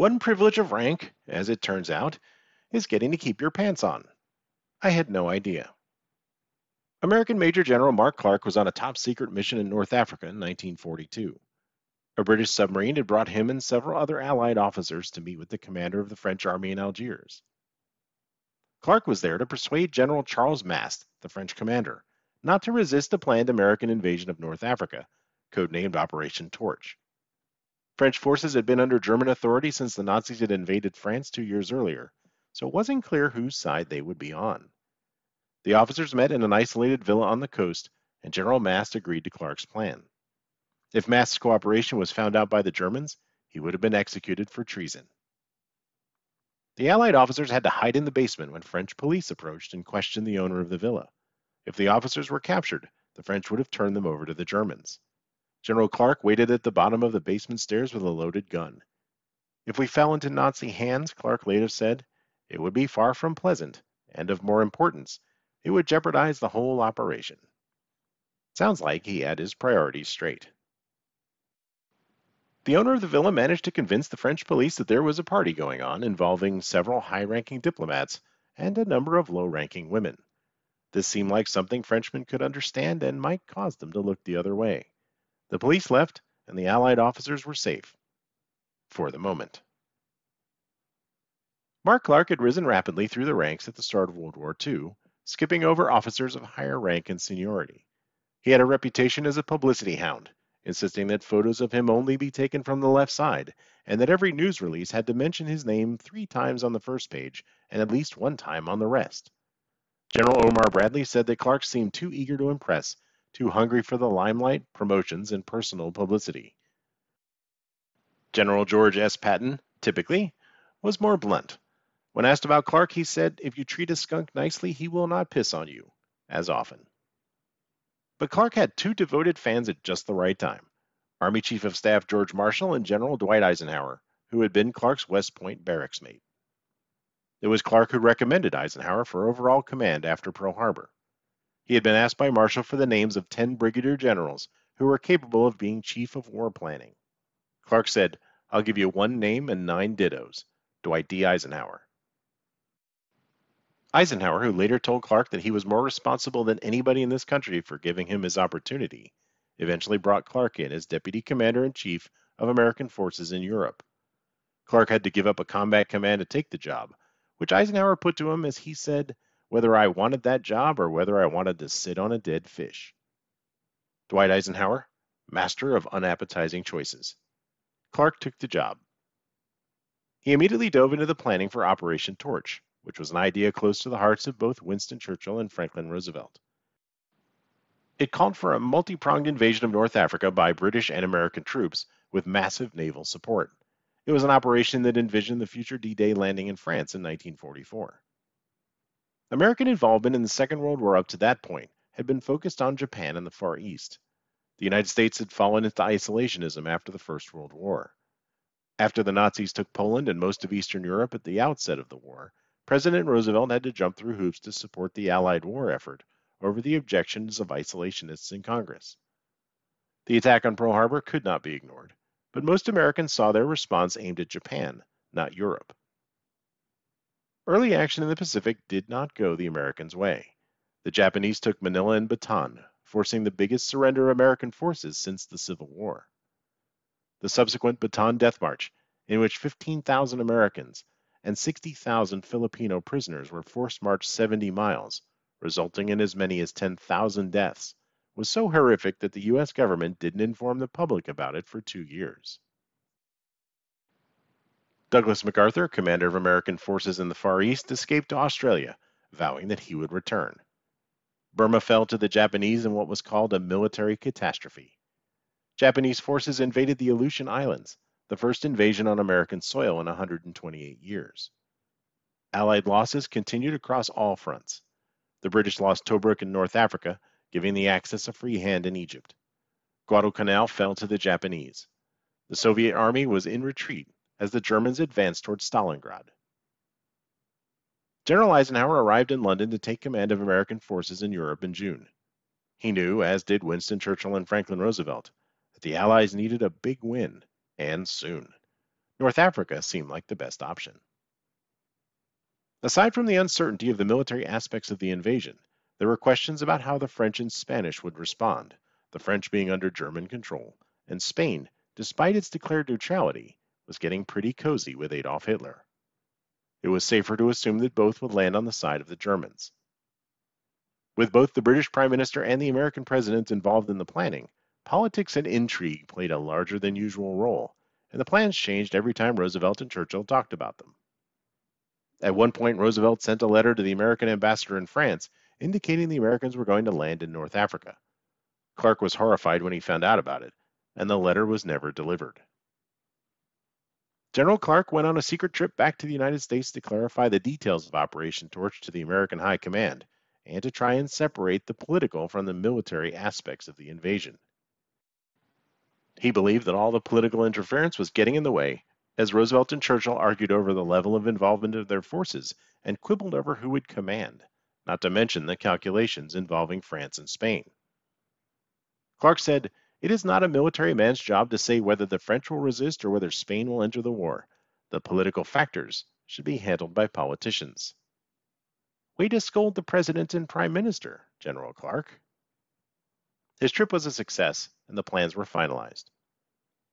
One privilege of rank, as it turns out, is getting to keep your pants on. I had no idea. American Major General Mark Clark was on a top secret mission in North Africa in 1942. A British submarine had brought him and several other Allied officers to meet with the commander of the French army in Algiers. Clark was there to persuade General Charles Mast, the French commander, not to resist the planned American invasion of North Africa, codenamed Operation Torch. French forces had been under German authority since the Nazis had invaded France two years earlier, so it wasn't clear whose side they would be on. The officers met in an isolated villa on the coast, and General Mast agreed to Clark's plan. If Mast's cooperation was found out by the Germans, he would have been executed for treason. The Allied officers had to hide in the basement when French police approached and questioned the owner of the villa. If the officers were captured, the French would have turned them over to the Germans. General Clark waited at the bottom of the basement stairs with a loaded gun. If we fell into Nazi hands, Clark later said, it would be far from pleasant, and of more importance, it would jeopardize the whole operation. Sounds like he had his priorities straight. The owner of the villa managed to convince the French police that there was a party going on involving several high ranking diplomats and a number of low ranking women. This seemed like something Frenchmen could understand and might cause them to look the other way. The police left, and the Allied officers were safe. For the moment. Mark Clark had risen rapidly through the ranks at the start of World War II, skipping over officers of higher rank and seniority. He had a reputation as a publicity hound, insisting that photos of him only be taken from the left side, and that every news release had to mention his name three times on the first page and at least one time on the rest. General Omar Bradley said that Clark seemed too eager to impress, too hungry for the limelight, promotions, and personal publicity. General George S. Patton, typically, was more blunt. When asked about Clark, he said, If you treat a skunk nicely, he will not piss on you, as often. But Clark had two devoted fans at just the right time Army Chief of Staff George Marshall and General Dwight Eisenhower, who had been Clark's West Point barracks mate. It was Clark who recommended Eisenhower for overall command after Pearl Harbor. He had been asked by Marshall for the names of 10 brigadier generals who were capable of being chief of war planning. Clark said, I'll give you one name and nine dittos Dwight D. Eisenhower. Eisenhower, who later told Clark that he was more responsible than anybody in this country for giving him his opportunity, eventually brought Clark in as Deputy Commander in Chief of American forces in Europe. Clark had to give up a combat command to take the job, which Eisenhower put to him as he said, whether I wanted that job or whether I wanted to sit on a dead fish. Dwight Eisenhower, master of unappetizing choices. Clark took the job. He immediately dove into the planning for Operation Torch, which was an idea close to the hearts of both Winston Churchill and Franklin Roosevelt. It called for a multi pronged invasion of North Africa by British and American troops with massive naval support. It was an operation that envisioned the future D Day landing in France in 1944. American involvement in the Second World War up to that point had been focused on Japan and the Far East. The United States had fallen into isolationism after the First World War. After the Nazis took Poland and most of Eastern Europe at the outset of the war, President Roosevelt had to jump through hoops to support the Allied war effort over the objections of isolationists in Congress. The attack on Pearl Harbor could not be ignored, but most Americans saw their response aimed at Japan, not Europe. Early action in the Pacific did not go the Americans' way. The Japanese took Manila and Bataan, forcing the biggest surrender of American forces since the Civil War. The subsequent Bataan Death March, in which 15,000 Americans and 60,000 Filipino prisoners were forced march 70 miles, resulting in as many as 10,000 deaths, was so horrific that the U.S. government didn't inform the public about it for two years. Douglas MacArthur, commander of American forces in the Far East, escaped to Australia, vowing that he would return. Burma fell to the Japanese in what was called a military catastrophe. Japanese forces invaded the Aleutian Islands, the first invasion on American soil in 128 years. Allied losses continued across all fronts. The British lost Tobruk in North Africa, giving the Axis a free hand in Egypt. Guadalcanal fell to the Japanese. The Soviet army was in retreat as the Germans advanced toward Stalingrad. General Eisenhower arrived in London to take command of American forces in Europe in June. He knew, as did Winston Churchill and Franklin Roosevelt, that the Allies needed a big win and soon. North Africa seemed like the best option. Aside from the uncertainty of the military aspects of the invasion, there were questions about how the French and Spanish would respond, the French being under German control, and Spain, despite its declared neutrality, was getting pretty cozy with Adolf Hitler. It was safer to assume that both would land on the side of the Germans. With both the British Prime Minister and the American President involved in the planning, politics and intrigue played a larger than usual role, and the plans changed every time Roosevelt and Churchill talked about them. At one point, Roosevelt sent a letter to the American ambassador in France indicating the Americans were going to land in North Africa. Clark was horrified when he found out about it, and the letter was never delivered. General Clark went on a secret trip back to the United States to clarify the details of Operation Torch to the American High Command and to try and separate the political from the military aspects of the invasion. He believed that all the political interference was getting in the way as Roosevelt and Churchill argued over the level of involvement of their forces and quibbled over who would command, not to mention the calculations involving France and Spain. Clark said, It is not a military man's job to say whether the French will resist or whether Spain will enter the war. The political factors should be handled by politicians. Way to scold the President and Prime Minister, General Clark. His trip was a success, and the plans were finalized.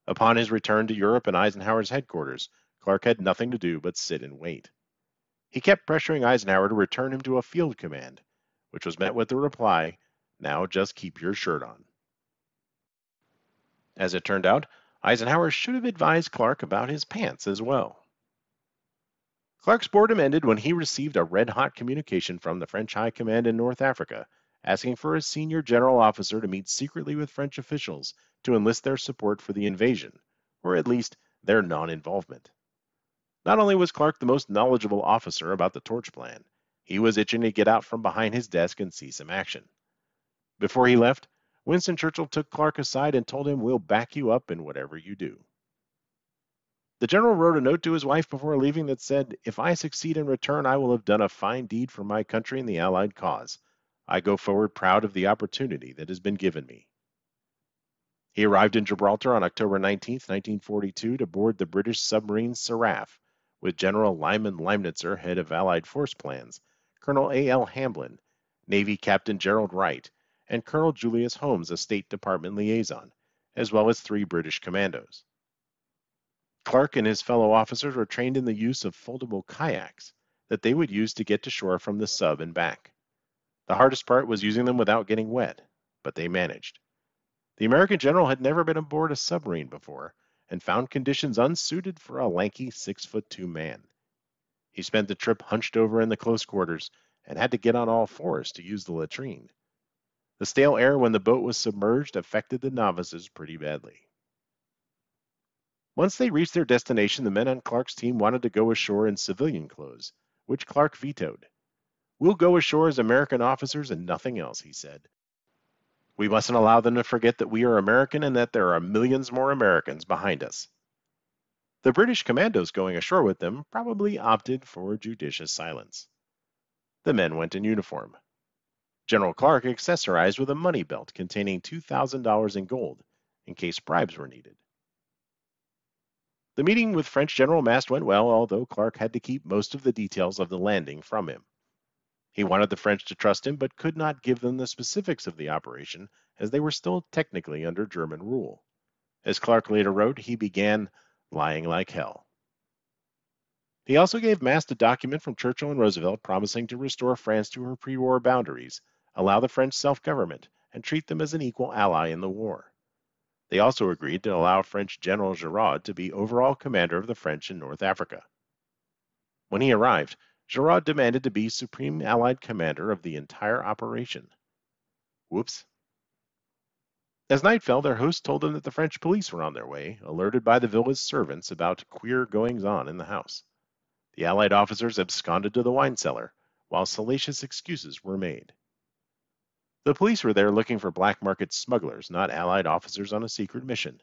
Upon his return to Europe and Eisenhower's headquarters, Clark had nothing to do but sit and wait. He kept pressuring Eisenhower to return him to a field command, which was met with the reply, Now just keep your shirt on. As it turned out, Eisenhower should have advised Clark about his pants as well. Clark's boredom ended when he received a red hot communication from the French High Command in North Africa asking for a senior general officer to meet secretly with French officials to enlist their support for the invasion, or at least their non involvement. Not only was Clark the most knowledgeable officer about the torch plan, he was itching to get out from behind his desk and see some action. Before he left, Winston Churchill took Clark aside and told him, We'll back you up in whatever you do. The general wrote a note to his wife before leaving that said, If I succeed in return, I will have done a fine deed for my country and the Allied cause. I go forward proud of the opportunity that has been given me. He arrived in Gibraltar on October 19, 1942, to board the British submarine Seraph with General Lyman Lemnitzer, head of Allied force plans, Colonel A. L. Hamblen, Navy Captain Gerald Wright, and Colonel Julius Holmes, a State Department liaison, as well as three British commandos. Clark and his fellow officers were trained in the use of foldable kayaks that they would use to get to shore from the sub and back. The hardest part was using them without getting wet, but they managed. The American general had never been aboard a submarine before and found conditions unsuited for a lanky six foot two man. He spent the trip hunched over in the close quarters and had to get on all fours to use the latrine. The stale air when the boat was submerged affected the novices pretty badly. Once they reached their destination, the men on Clark's team wanted to go ashore in civilian clothes, which Clark vetoed. We'll go ashore as American officers and nothing else, he said. We mustn't allow them to forget that we are American and that there are millions more Americans behind us. The British commandos going ashore with them probably opted for judicious silence. The men went in uniform. General Clark accessorized with a money belt containing $2,000 in gold in case bribes were needed. The meeting with French General Mast went well, although Clark had to keep most of the details of the landing from him. He wanted the French to trust him, but could not give them the specifics of the operation, as they were still technically under German rule. As Clark later wrote, he began lying like hell. He also gave Mast a document from Churchill and Roosevelt promising to restore France to her pre war boundaries, allow the French self government, and treat them as an equal ally in the war. They also agreed to allow French General Giraud to be overall commander of the French in North Africa. When he arrived, Giraud demanded to be Supreme Allied Commander of the entire operation. Whoops. As night fell, their host told them that the French police were on their way, alerted by the villa's servants about queer goings on in the house. The Allied officers absconded to the wine cellar, while salacious excuses were made. The police were there looking for black market smugglers, not Allied officers on a secret mission.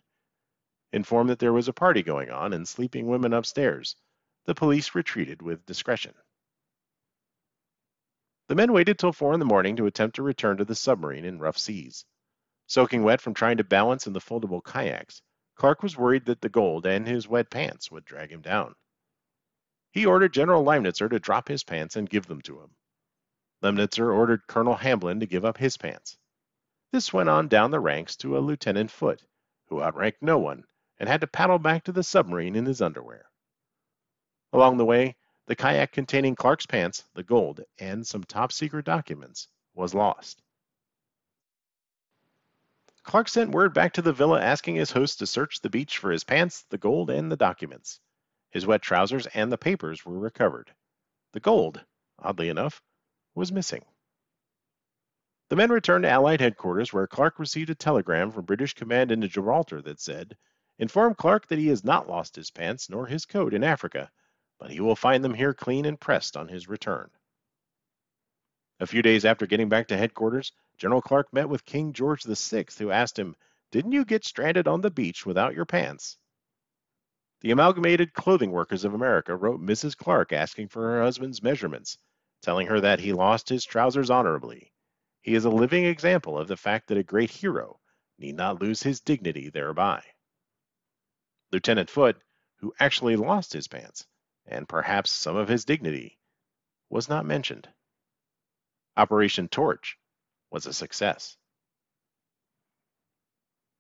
Informed that there was a party going on and sleeping women upstairs, the police retreated with discretion. The men waited till four in the morning to attempt to return to the submarine in rough seas. Soaking wet from trying to balance in the foldable kayaks, Clark was worried that the gold and his wet pants would drag him down. He ordered General Lemnitzer to drop his pants and give them to him. Lemnitzer ordered Colonel Hamblen to give up his pants. This went on down the ranks to a Lieutenant Foote, who outranked no one and had to paddle back to the submarine in his underwear. Along the way, the kayak containing Clark's pants, the gold, and some top secret documents was lost. Clark sent word back to the villa asking his host to search the beach for his pants, the gold, and the documents. His wet trousers and the papers were recovered. The gold, oddly enough, was missing. The men returned to Allied headquarters where Clark received a telegram from British command in Gibraltar that said, Inform Clark that he has not lost his pants nor his coat in Africa, but he will find them here clean and pressed on his return. A few days after getting back to headquarters, General Clark met with King George VI, who asked him, Didn't you get stranded on the beach without your pants? The Amalgamated Clothing Workers of America wrote Mrs. Clark asking for her husband's measurements, telling her that he lost his trousers honorably. He is a living example of the fact that a great hero need not lose his dignity thereby. Lieutenant Foote, who actually lost his pants, and perhaps some of his dignity, was not mentioned. Operation Torch was a success.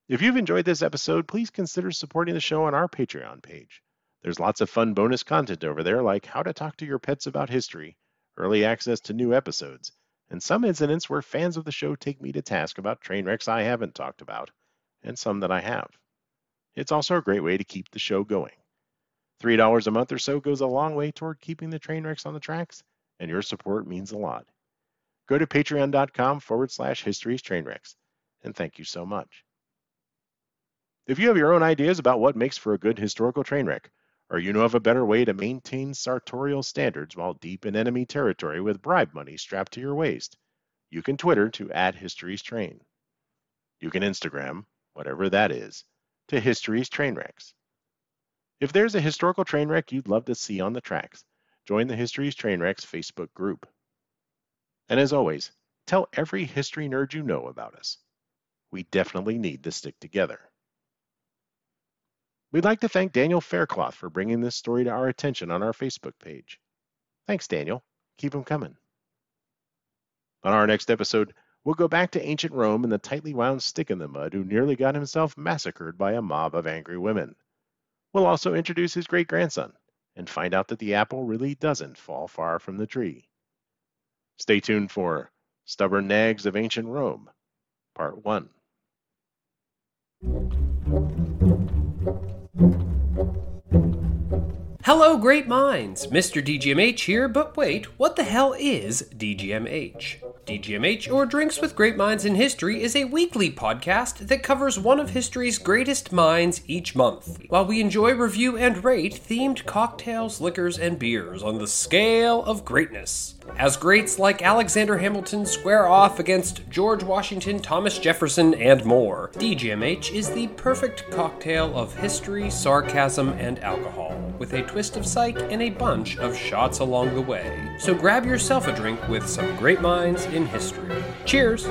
If you've enjoyed this episode, please consider supporting the show on our Patreon page. There's lots of fun bonus content over there, like how to talk to your pets about history, early access to new episodes, and some incidents where fans of the show take me to task about train wrecks I haven't talked about, and some that I have. It's also a great way to keep the show going. $3 a month or so goes a long way toward keeping the train wrecks on the tracks, and your support means a lot. Go to patreon.com forward slash histories trainwrecks, and thank you so much. If you have your own ideas about what makes for a good historical train wreck, or you know of a better way to maintain sartorial standards while deep in enemy territory with bribe money strapped to your waist, you can Twitter to add History's Train. You can Instagram, whatever that is, to History's Trainwrecks. If there's a historical train wreck you'd love to see on the tracks, join the History's Trainwrecks Facebook group. And as always, tell every history nerd you know about us. We definitely need to stick together. We'd like to thank Daniel Faircloth for bringing this story to our attention on our Facebook page. Thanks, Daniel. Keep them coming. On our next episode, we'll go back to ancient Rome and the tightly wound stick in the mud who nearly got himself massacred by a mob of angry women. We'll also introduce his great grandson and find out that the apple really doesn't fall far from the tree. Stay tuned for Stubborn Nags of Ancient Rome, Part 1. Hello, great minds! Mr. DGMH here, but wait, what the hell is DGMH? DGMH, or Drinks with Great Minds in History, is a weekly podcast that covers one of history's greatest minds each month, while we enjoy, review, and rate themed cocktails, liquors, and beers on the scale of greatness. As greats like Alexander Hamilton square off against George Washington, Thomas Jefferson, and more, DGMH is the perfect cocktail of history, sarcasm, and alcohol, with a twist of psych and a bunch of shots along the way. So grab yourself a drink with some great minds in history. Cheers!